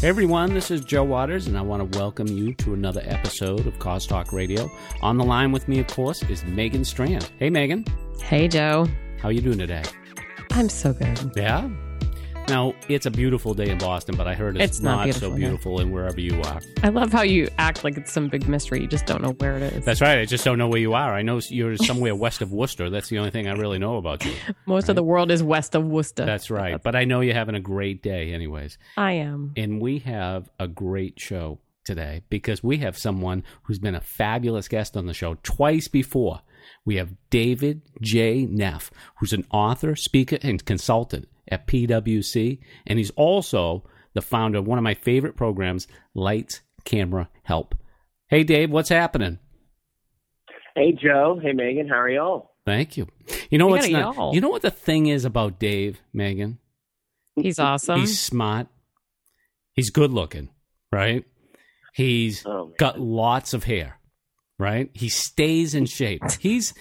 Hey everyone, this is Joe Waters, and I want to welcome you to another episode of Cause Talk Radio. On the line with me, of course, is Megan Strand. Hey, Megan. Hey, Joe. How are you doing today? I'm so good. Yeah. Now it's a beautiful day in Boston, but I heard it's, It's not not, beautiful so beautiful in wherever you are. I love how you act like it's some big mystery. You just don't know where it is. That's right. I just don't know where you are. I know you're somewhere west of Worcester. That's the only thing I really know about you. Most of the world is west of Worcester. That's right. But I know you're having a great day, anyways. I am. And we have a great show today because we have someone who's been a fabulous guest on the show twice before. We have David J. Neff, who's an author, speaker, and consultant at PwC. And he's also the founder of one of my favorite programs, Lights, Camera, Help. Hey, Dave, what's happening? Hey Joe, hey Megan, how are y'all? Thank you. You know You what's not, y'all. You know what the thing is about Dave, Megan? He's awesome. He's smart. He's good looking, right? He's Oh, got lots of hair, right? He stays in shape. He's D-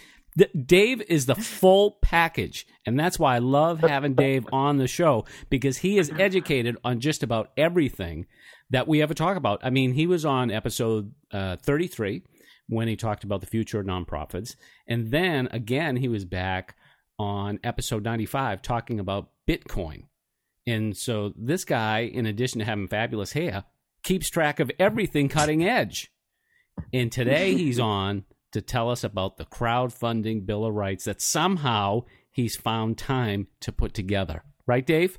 Dave is the full package, and that's why I love having Dave on the show because he is educated on just about everything that we ever talk about. I mean, he was on episode uh, 33 when he talked about the future of nonprofits, and then again he was back on episode 95 talking about Bitcoin. And so this guy, in addition to having fabulous hair, keeps track of everything cutting edge. And today he's on to tell us about the crowdfunding Bill of Rights that somehow he's found time to put together. Right, Dave?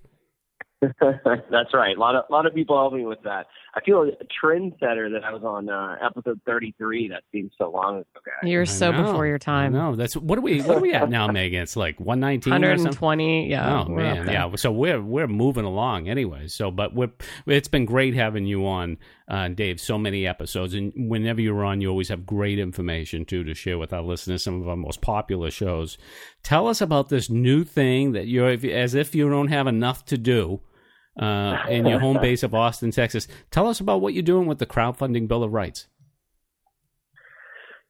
That's right. A lot of a lot of people help me with that. I feel a trendsetter that I was on uh, episode 33. That seems so long ago. guys. You're I so know. before your time. No, that's what are we what are we at now, Megan? It's like 119 120. Yeah. Oh man, yeah. So we're we're moving along anyway. So, but we're it's been great having you on, uh, Dave. So many episodes, and whenever you're on, you always have great information too to share with our listeners. Some of our most popular shows. Tell us about this new thing that you're if- as if you don't have enough to do. Uh, in your home base of Austin, Texas. Tell us about what you're doing with the crowdfunding Bill of Rights.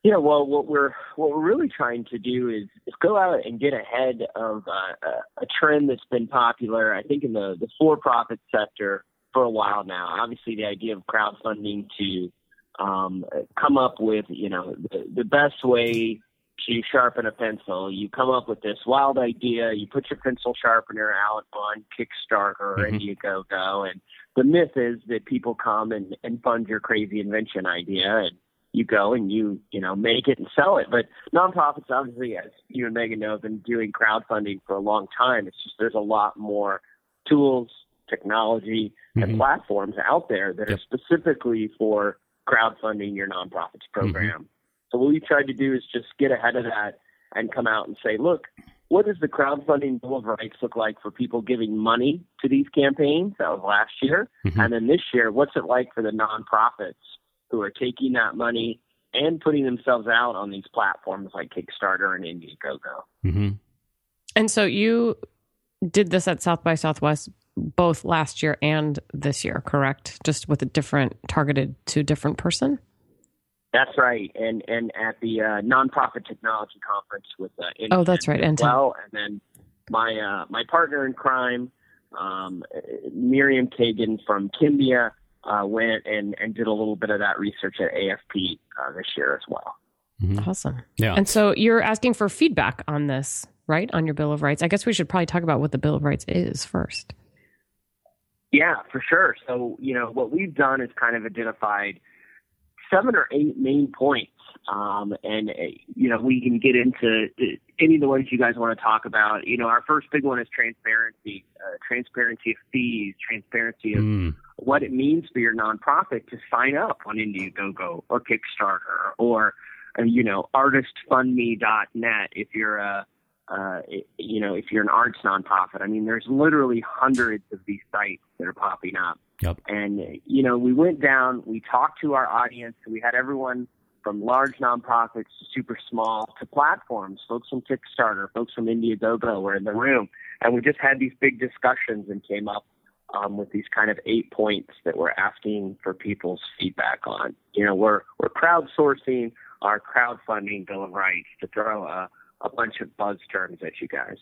Yeah, well, what we're what we're really trying to do is, is go out and get ahead of uh, a, a trend that's been popular, I think, in the the for-profit sector for a while now. Obviously, the idea of crowdfunding to um, come up with, you know, the, the best way to sharpen a pencil. You come up with this wild idea. You put your pencil sharpener out on Kickstarter or Mhm. Indiegogo, and the myth is that people come and, and fund your crazy invention idea, and you go and you you know make it and sell it. But nonprofits, obviously, as you and Megan know, have been doing crowdfunding for a long time. It's just there's a lot more tools, technology, Mhm. and platforms out there that Yep. are specifically for crowdfunding your nonprofits program. So what we tried to do is just get ahead of that and come out and say, look, what does the crowdfunding Bill of Rights look like for people giving money to these campaigns? That was last year. Mhm. And then this year, what's it like for the nonprofits who are taking that money and putting themselves out on these platforms like Kickstarter and Indiegogo? Mm-hmm. And so you did this at South by Southwest both last year and this year, correct? Just with a different targeted to a different person? That's right, and and at the uh, nonprofit technology conference with uh, Oh, that's right, as Intel. well, and then my uh, my partner in crime, um, Miriam Kagan from Kimbia, uh, went and and did a little bit of that research at AFP uh, this year as well. Mhm. Awesome. Yeah. And so you're asking for feedback on this, right? On your Bill of Rights. I guess we should probably talk about what the Bill of Rights is first. Yeah, for sure. So, you know, what we've done is kind of identified seven or eight main points. Um, and, uh, you know, we can get into uh, any of the ones you guys want to talk about. You know, our first big one is transparency, uh, transparency of fees, transparency of Mm. what it means for your nonprofit to sign up on Indiegogo or Kickstarter or, uh, you know, artistfundme.net if you're a, uh, you know, if you're an arts nonprofit. I mean, there's literally hundreds of these sites that are popping up. Yep. And, you know, we went down, we talked to our audience, we had everyone from large nonprofits to super small to platforms. Folks from Kickstarter, folks from Indiegogo were in the room, and we just had these big discussions and came up um, with these kind of eight points that we're asking for people's feedback on. You know, we're we're crowdsourcing our crowdfunding bill of rights to throw a, a bunch of buzz terms at you guys.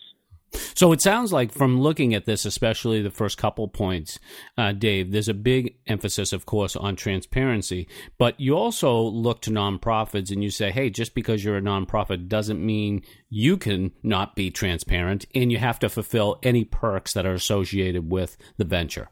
So it sounds like from looking at this, especially the first couple points, uh, Dave, there's a big emphasis, of course, on transparency. But you also look to nonprofits and you say, hey, just because you're a nonprofit doesn't mean you can not be transparent and you have to fulfill any perks that are associated with the venture.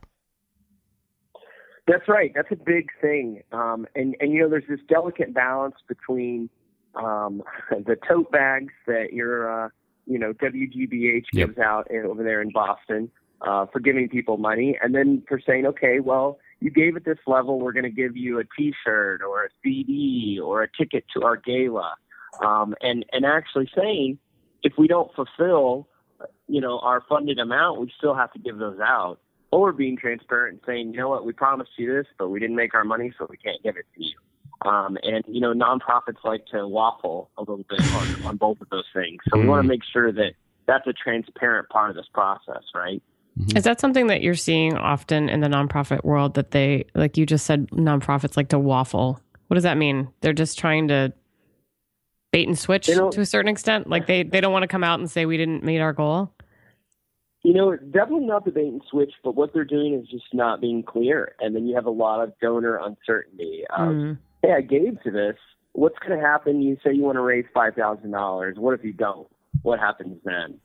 That's right. That's a big thing. Um, and, and, you know, there's this delicate balance between um, the tote bags that you're. Uh, you know WGBH yep. gives out over there in Boston uh, for giving people money, and then for saying, okay, well, you gave at this level, we're going to give you a T-shirt or a CD or a ticket to our gala, um, and and actually saying, if we don't fulfill, you know, our funded amount, we still have to give those out. Or being transparent and saying, you know what, we promised you this, but we didn't make our money, so we can't give it to you. Um, and you know, nonprofits like to waffle a little bit on, on both of those things. So we want to mm-hmm. make sure that that's a transparent part of this process, right? Mm-hmm. Is that something that you're seeing often in the nonprofit world that they, like you just said, nonprofits like to waffle? What does that mean? They're just trying to bait and switch to a certain extent. Like they, they don't want to come out and say we didn't meet our goal. You know, definitely not the bait and switch, but what they're doing is just not being clear, and then you have a lot of donor uncertainty. Of, mm hey, I gave to this. What's going to happen? You say you want to raise five thousand dollars. What if you don't? What happens then?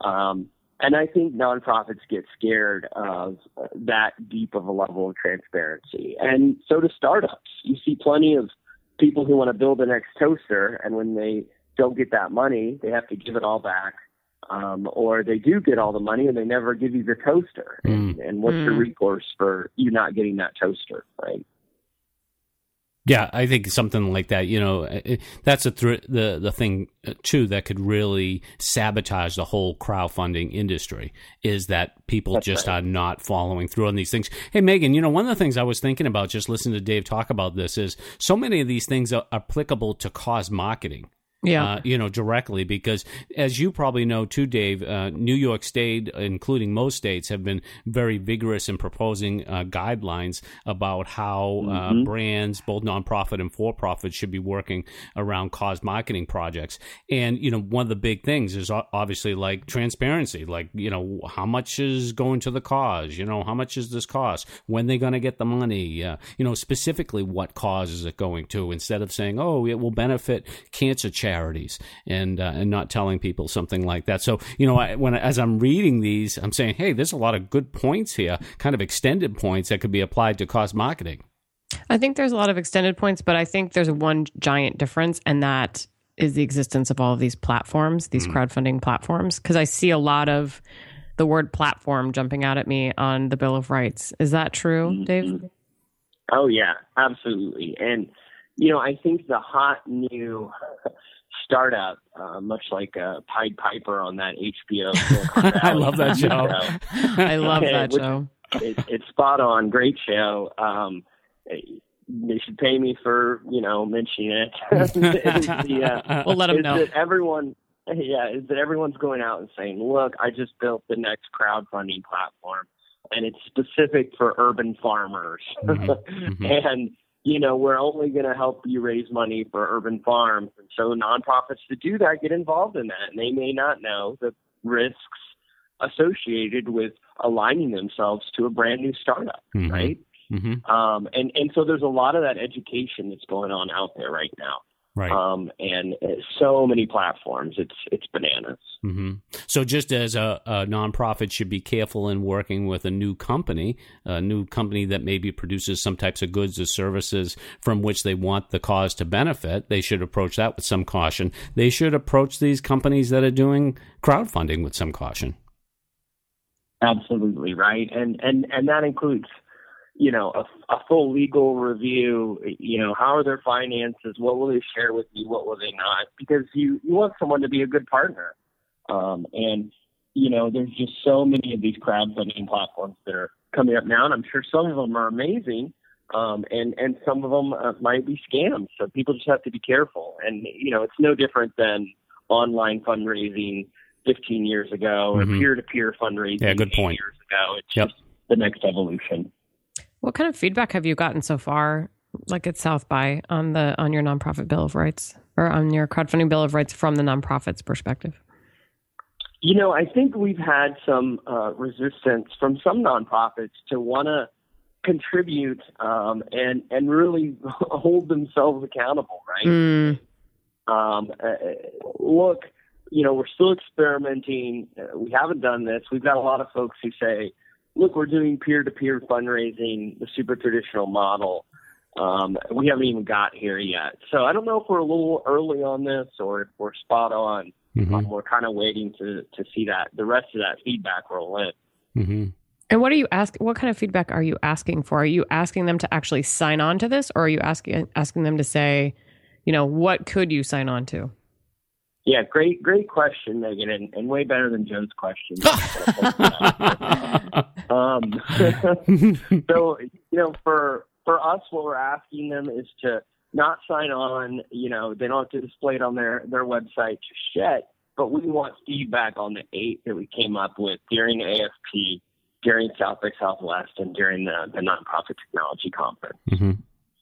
Um, and I think nonprofits get scared of that deep of a level of transparency, and so do startups. You see plenty of people who want to build the next toaster, and when they don't get that money, they have to give it all back. Um, or they do get all the money and they never give you the toaster. Mm. And, and what's mm. the recourse for you not getting that toaster, right? Yeah, I think something like that. You know, it, that's a th- the the thing uh, too that could really sabotage the whole crowdfunding industry is that people that's just right. are not following through on these things. Hey, Megan, you know, one of the things I was thinking about just listening to Dave talk about this is so many of these things are applicable to cause marketing yeah. Uh, you know, directly because as you probably know too, Dave, uh, New York State, including most states, have been very vigorous in proposing uh, guidelines about how uh, mm-hmm. brands, both nonprofit and for profit, should be working around cause marketing projects. And, you know, one of the big things is obviously like transparency, like, you know, how much is going to the cause? You know, how much is this cost? When they going to get the money? Uh, you know, specifically what cause is it going to instead of saying, oh, it will benefit cancer charity charities and uh, and not telling people something like that. So you know, I, when as I'm reading these, I'm saying, hey, there's a lot of good points here, kind of extended points that could be applied to cause marketing. I think there's a lot of extended points, but I think there's one giant difference, and that is the existence of all of these platforms, these mm. crowdfunding platforms, because I see a lot of the word platform jumping out at me on the Bill of Rights. Is that true, Dave? Oh yeah, absolutely. And you know, I think the hot new startup, uh, much like uh, Pied Piper on that HBO. I love that show. I love that show. It, it's spot on, great show. Um, they should pay me for you know mentioning it. the, uh, we'll let them know. Everyone, yeah, is that everyone's going out and saying, "Look, I just built the next crowdfunding platform, and it's specific for urban farmers." Mm-hmm. Mm-hmm. and you know, we're only going to help you raise money for urban farms. And so nonprofits to do that get involved in that. And they may not know the risks associated with aligning themselves to a brand new startup, mm-hmm. right? Mm-hmm. Um, and, and so there's a lot of that education that's going on out there right now. Right. Um, and so many platforms, it's it's bananas. Mm-hmm. So, just as a, a, nonprofit should be careful in working with a new company, a new company that maybe produces some types of goods or services from which they want the cause to benefit, they should approach that with some caution. They should approach these companies that are doing crowdfunding with some caution. Absolutely right, and and and that includes you know, a, a full legal review, you know, how are their finances? What will they share with you? What will they not? Because you, you want someone to be a good partner. Um, and, you know, there's just so many of these crowdfunding platforms that are coming up now, and I'm sure some of them are amazing. um, and and some of them uh, might be scams. So people just have to be careful. And you know, it's no different than online fundraising 15 years ago or Mhm. peer-to-peer fundraising Yeah, good point. years ago. It's Yep. just the next evolution. What kind of feedback have you gotten so far, like at South by on the on your nonprofit bill of rights or on your crowdfunding bill of rights from the nonprofit's perspective? You know, I think we've had some uh, resistance from some nonprofits to want to contribute um, and and really hold themselves accountable, right? Mm, Um, uh, look, you know, we're still experimenting. We haven't done this. We've got a lot of folks who say, look, we're doing peer-to-peer fundraising, the super traditional model. Um, we haven't even got here yet. So I don't know if we're a little early on this or if we're spot on. Mhm. Um, we're kind of waiting to, to see that the rest of that feedback roll in. Mhm. and what are you ask? What kind of feedback are you asking for? Are you asking them to actually sign on to this, or are you asking asking them to say, you know, what could you sign on to? Yeah, great, great question, Megan, and, and way better than Joe's question. um, so you know, for for us, what we're asking them is to not sign on. You know, they don't have to display it on their their website just yet. But we want feedback on the eight that we came up with during AFP, during South by Southwest, and during the, the nonprofit technology conference. Mhm.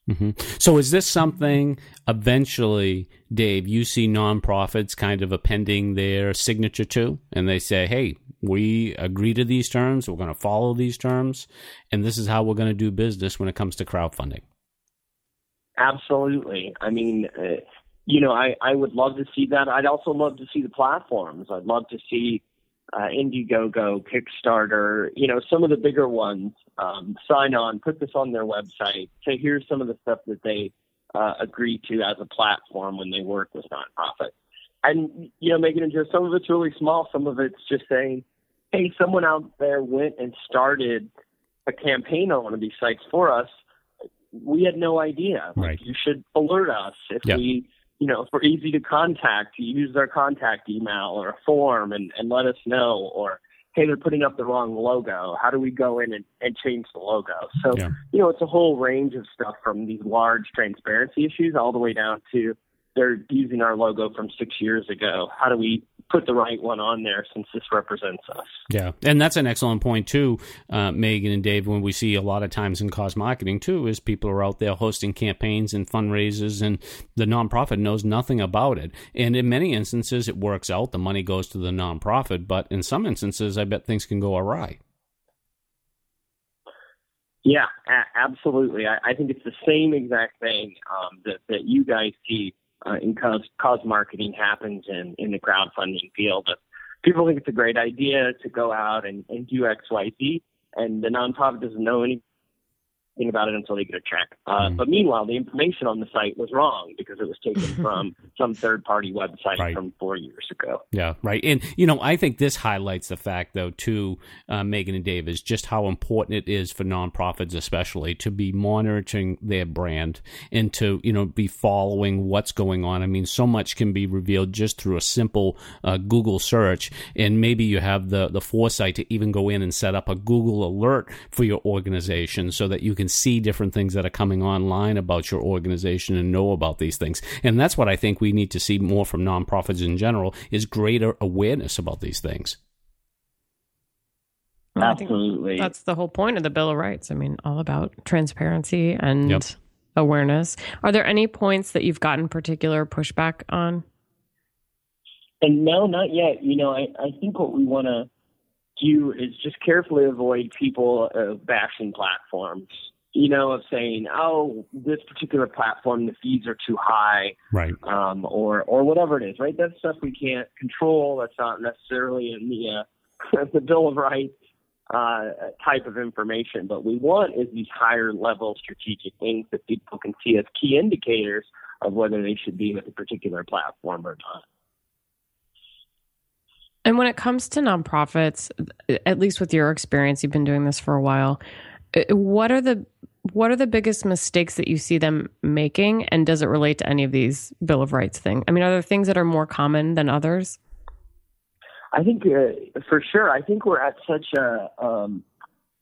Mhm. So, is this something eventually, Dave, you see nonprofits kind of appending their signature to, and they say, hey, we agree to these terms, we're going to follow these terms, and this is how we're going to do business when it comes to crowdfunding? Absolutely. I mean, uh, you know, I, I would love to see that. I'd also love to see the platforms. I'd love to see uh, Indiegogo, Kickstarter, you know, some of the bigger ones um, sign on, put this on their website. Say, here's some of the stuff that they uh, agree to as a platform when they work with nonprofits. And, you know, Megan and Joe, some of it's really small. Some of it's just saying, hey, someone out there went and started a campaign on one of these sites for us. We had no idea. Right. You should alert us if Yeah. we, you know, if we're easy to contact, you use our contact email or a form and, and let us know. Or, hey, they're putting up the wrong logo. How do we go in and, and change the logo? So, Yeah. you know, it's a whole range of stuff from these large transparency issues all the way down to they're using our logo from six years ago. How do we put the right one on there since this represents us? Yeah, and that's an excellent point too, uh, Megan and Dave. When we see a lot of times in cause marketing too, is people are out there hosting campaigns and fundraisers, and the nonprofit knows nothing about it. And in many instances, it works out; the money goes to the nonprofit. But in some instances, I bet things can go awry. Yeah, a- absolutely. I, I think it's the same exact thing um, that, that you guys see uh, in cause, cause marketing happens in, in the crowdfunding field. People think it's a great idea to go out and, and do X, Y, Z, and the nonprofit doesn't know anything about it until they get a check. Uh, Mhm. But meanwhile, the information on the site was wrong because it was taken from some third party website Right. from four years ago. Yeah, right. And you know, I think this highlights the fact, though, too, uh, Megan and Dave, is just how important it is for nonprofits, especially, to be monitoring their brand and to you know be following what's going on. I mean, so much can be revealed just through a simple uh, Google search, and maybe you have the the foresight to even go in and set up a Google alert for your organization so that you can see different things that are coming online about your organization and know about these things. And that's what I think we need to see more from nonprofits in general is greater awareness about these things. Well, Absolutely. That's the whole point of the Bill of Rights. I mean, all about transparency and Yep. awareness. Are there any points that you've gotten particular pushback on? And no, not yet. You know, I, I think what we want to do is just carefully avoid people uh, bashing platforms. You know, of saying, "Oh, this particular platform, the fees are too high," Right. um, or or whatever it is. Right? That's stuff we can't control. That's not necessarily in the uh, the Bill of Rights uh, type of information. But we want is these higher level strategic things that people can see as key indicators of whether they should be with a particular platform or not. And when it comes to nonprofits, at least with your experience, you've been doing this for a while. uh, What are the what are the biggest mistakes that you see them making, and does it relate to any of these Bill of Rights thing? I mean, are there things that are more common than others? I think uh, for sure. I think we're at such a um,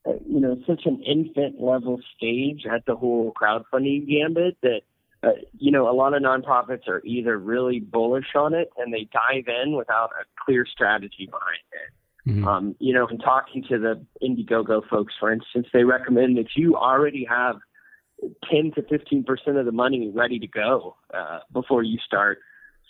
uh, you know such an infant level stage at the whole crowdfunding gambit that uh, you know a lot of nonprofits are either really bullish on it and they dive in without a clear strategy behind it. Mm-hmm. Um, you know, in talking to the Indiegogo folks, for instance, they recommend that you already have 10 to 15 percent of the money ready to go uh, before you start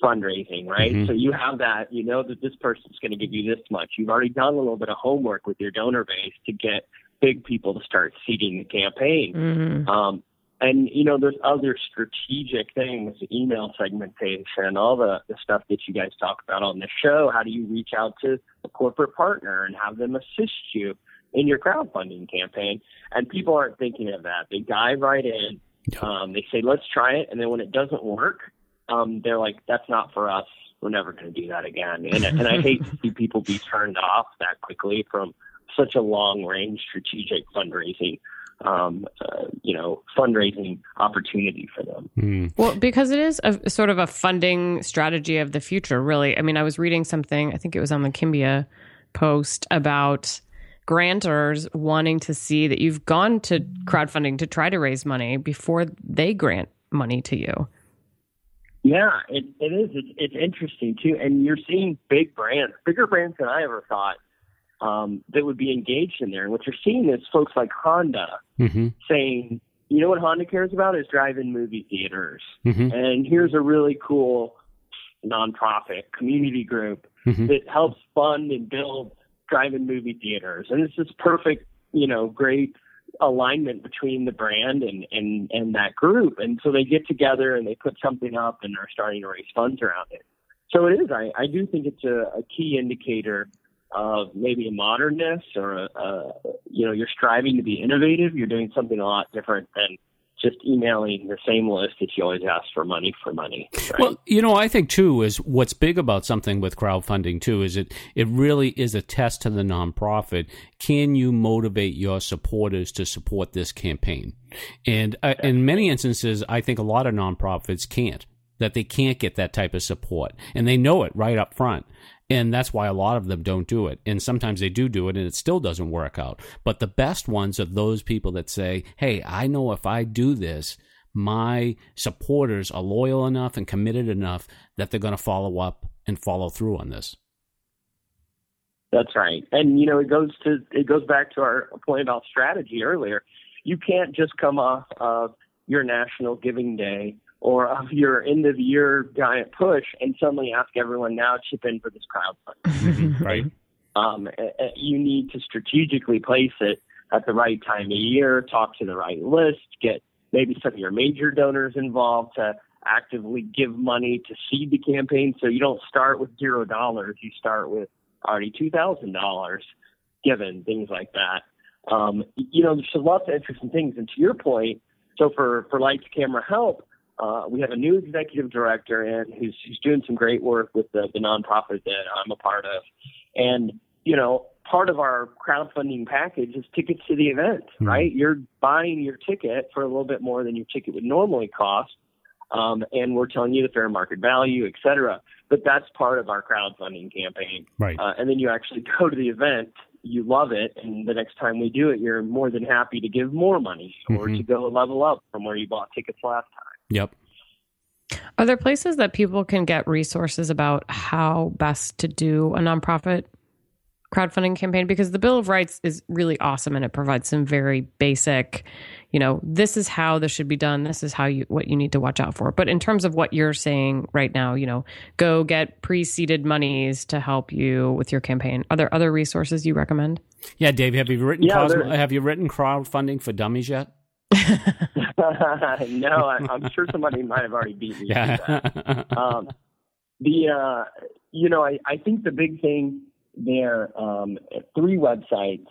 fundraising, right? Mm-hmm. So you have that, you know that this person's going to give you this much. You've already done a little bit of homework with your donor base to get big people to start seeding the campaign. Mm-hmm. Um, and you know, there's other strategic things, email segmentation, all the, the stuff that you guys talk about on the show. How do you reach out to a corporate partner and have them assist you in your crowdfunding campaign? And people aren't thinking of that. They dive right in. Um, they say, let's try it. And then when it doesn't work, um, they're like, that's not for us. We're never going to do that again. And, and I hate to see people be turned off that quickly from such a long range strategic fundraising um, uh, you know, fundraising opportunity for them. Mm. Well, because it is a sort of a funding strategy of the future, really. I mean, I was reading something, I think it was on the Kimbia post about grantors wanting to see that you've gone to crowdfunding to try to raise money before they grant money to you. Yeah, it, it is. It's, it's interesting too, and you're seeing big brands, bigger brands than I ever thought, um, that would be engaged in there. And what you're seeing is folks like Honda mm-hmm. saying, you know what Honda cares about is drive-in movie theaters, mm-hmm. and here's a really cool nonprofit community group mm-hmm. that helps fund and build drive-in movie theaters, and it's this perfect, you know, great alignment between the brand and, and, and that group. And so they get together and they put something up and are starting to raise funds around it. So it is, I, I do think it's a, a key indicator of maybe a modernness or a, a, you know, you're striving to be innovative. You're doing something a lot different than just emailing the same list that you always ask for money for money. Right? Well, you know, I think too is what's big about something with crowdfunding too is it it really is a test to the nonprofit. Can you motivate your supporters to support this campaign? And uh, in many instances, I think a lot of nonprofits can't. That they can't get that type of support, and they know it right up front. And that's why a lot of them don't do it. And sometimes they do do it and it still doesn't work out. But the best ones are those people that say, hey, I know if I do this, my supporters are loyal enough and committed enough that they're going to follow up and follow through on this. That's right. And you know, it goes to it goes back to our point about strategy earlier. You can't just come off of your National Giving Day or of your end of year giant push and suddenly ask everyone now chip in for this crowdfunding. right. Um, you need to strategically place it at the right time of year, talk to the right list, get maybe some of your major donors involved to actively give money to seed the campaign. So you don't start with zero dollars, you start with already two thousand dollars given, things like that. Um, you know, there's lots of interesting things. And to your point, so for, for Lights Camera Help, uh, we have a new executive director and who's, who's doing some great work with the, the nonprofit that I'm a part of. And, you know, part of our crowdfunding package is tickets to the event, mm-hmm. right? You're buying your ticket for a little bit more than your ticket would normally cost. Um, and we're telling you the fair market value, et cetera. But that's part of our crowdfunding campaign. Right. Uh, and then you actually go to the event, you love it, and the next time we do it, you're more than happy to give more money or mm-hmm. to go level up from where you bought tickets last time. Yep. Are there places that people can get resources about how best to do a nonprofit crowdfunding campaign? Because the Bill of Rights is really awesome and it provides some very basic, you know, this is how this should be done. This is how you what you need to watch out for. But in terms of what you're saying right now, you know, go get pre-seeded monies to help you with your campaign. Are there other resources you recommend? Yeah, Dave, have you written yeah, Cosmo, have you written crowdfunding for dummies yet? no, I, am sure somebody might have already beat me. Yeah. Um, the uh, you know, I, I think the big thing there, um, three websites.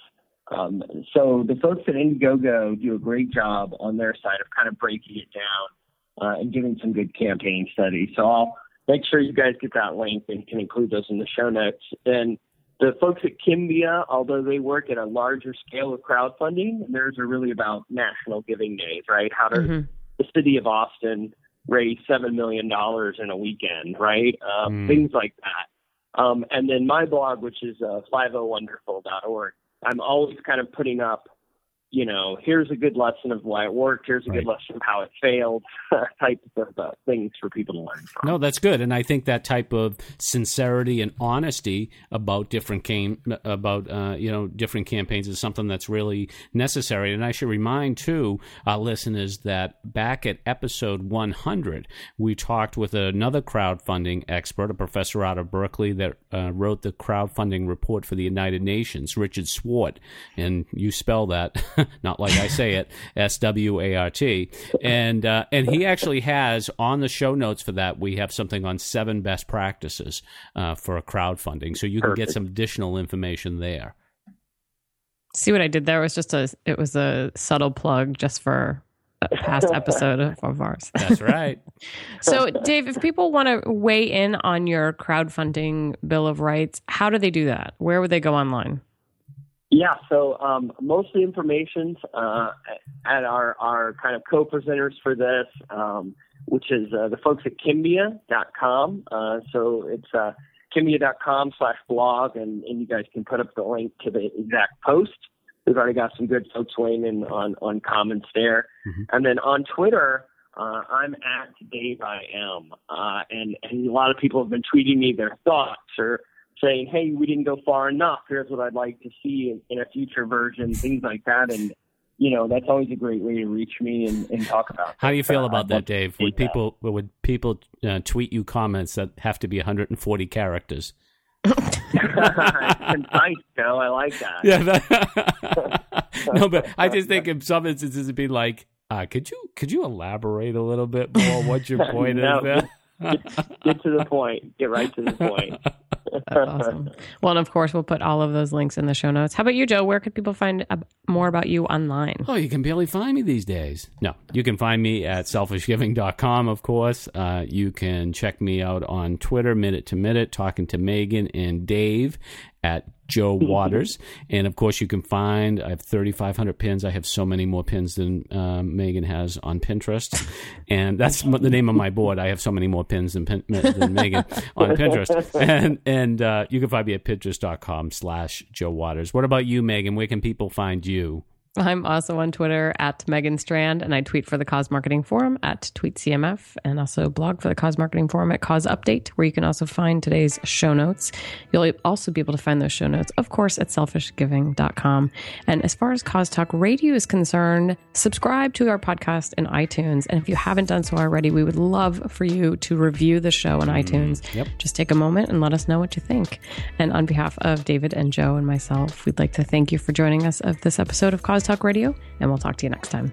Um, so the folks at Indiegogo do a great job on their side of kind of breaking it down uh, and giving some good campaign studies. So I'll make sure you guys get that link and can include those in the show notes. And the folks at Kimbia, although they work at a larger scale of crowdfunding, theirs are really about national giving days, right? How does mm-hmm. the city of Austin raise $7 million in a weekend, right? Um, mm. Things like that. Um, and then my blog, which is uh, 50wonderful.org, I'm always kind of putting up you know, here's a good lesson of why it worked. Here's a Right. good lesson of how it failed. type of uh, things for people to learn from. No, that's good, and I think that type of sincerity and honesty about different cam- about uh, you know different campaigns is something that's really necessary. And I should remind too our listeners that back at episode 100, we talked with another crowdfunding expert, a professor out of Berkeley that uh, wrote the crowdfunding report for the United Nations, Richard Swart, and you spell that not like I say it, S W A R T, and uh, and he actually has on the show notes for that we have something on seven best practices uh, for crowdfunding, so you can get some additional information there. See what I did there? It was just a it was a subtle plug just for a past episode of, of ours. That's right. So, Dave, if people want to weigh in on your crowdfunding bill of rights, how do they do that? Where would they go online? Yeah, so um, most of the information's uh, at our, our kind of co-presenters for this, um, which is uh, the folks at Kimbia.com. Uh, so it's uh, Kimbia.com slash blog, and, and you guys can put up the link to the exact post. We've already got some good folks weighing in on, on comments there. Mhm. And then on Twitter, uh, I'm at Dave I am, uh, and and a lot of people have been tweeting me their thoughts or saying, "Hey, we didn't go far enough. Here's what I'd like to see in, in a future version," things like that. And you know, that's always a great way to reach me and, and talk about. How do you feel about that, Dave? Would that. people would people uh, tweet you comments that have to be 140 characters? concise, Joe? I like that. Yeah. That, no, but I just think in some instances it'd be like, uh, could you could you elaborate a little bit more what your point No. is there? Get to the point. Get right to the point. That's awesome. Well, and of course, we'll put all of those links in the show notes. How about you, Joe? Where could people find more about you online? Oh, you can barely find me these days. No, you can find me at selfishgiving.com, of course. Uh, you can check me out on Twitter, minute to minute, talking to Megan and Dave at Joe Waters. and of course, you can find, I have 3,500 pins. I have so many more pins than um, Megan has on Pinterest. And that's the name of my board. I have so many more pins than, pin- than Megan on Pinterest. And, and uh, you can find me at pinterest.com slash Joe Waters. What about you, Megan? Where can people find you? I'm also on Twitter at Megan Strand, and I tweet for the Cause Marketing Forum at TweetCMF, and also blog for the Cause Marketing Forum at Cause Update, where you can also find today's show notes. You'll also be able to find those show notes, of course, at selfishgiving.com. And as far as Cause Talk Radio is concerned, subscribe to our podcast in iTunes. And if you haven't done so already, we would love for you to review the show on mm, iTunes. yep. Just take a moment and let us know what you think. And on behalf of David and Joe and myself, we'd like to thank you for joining us of this episode of Talk Radio, and we'll talk to you next time.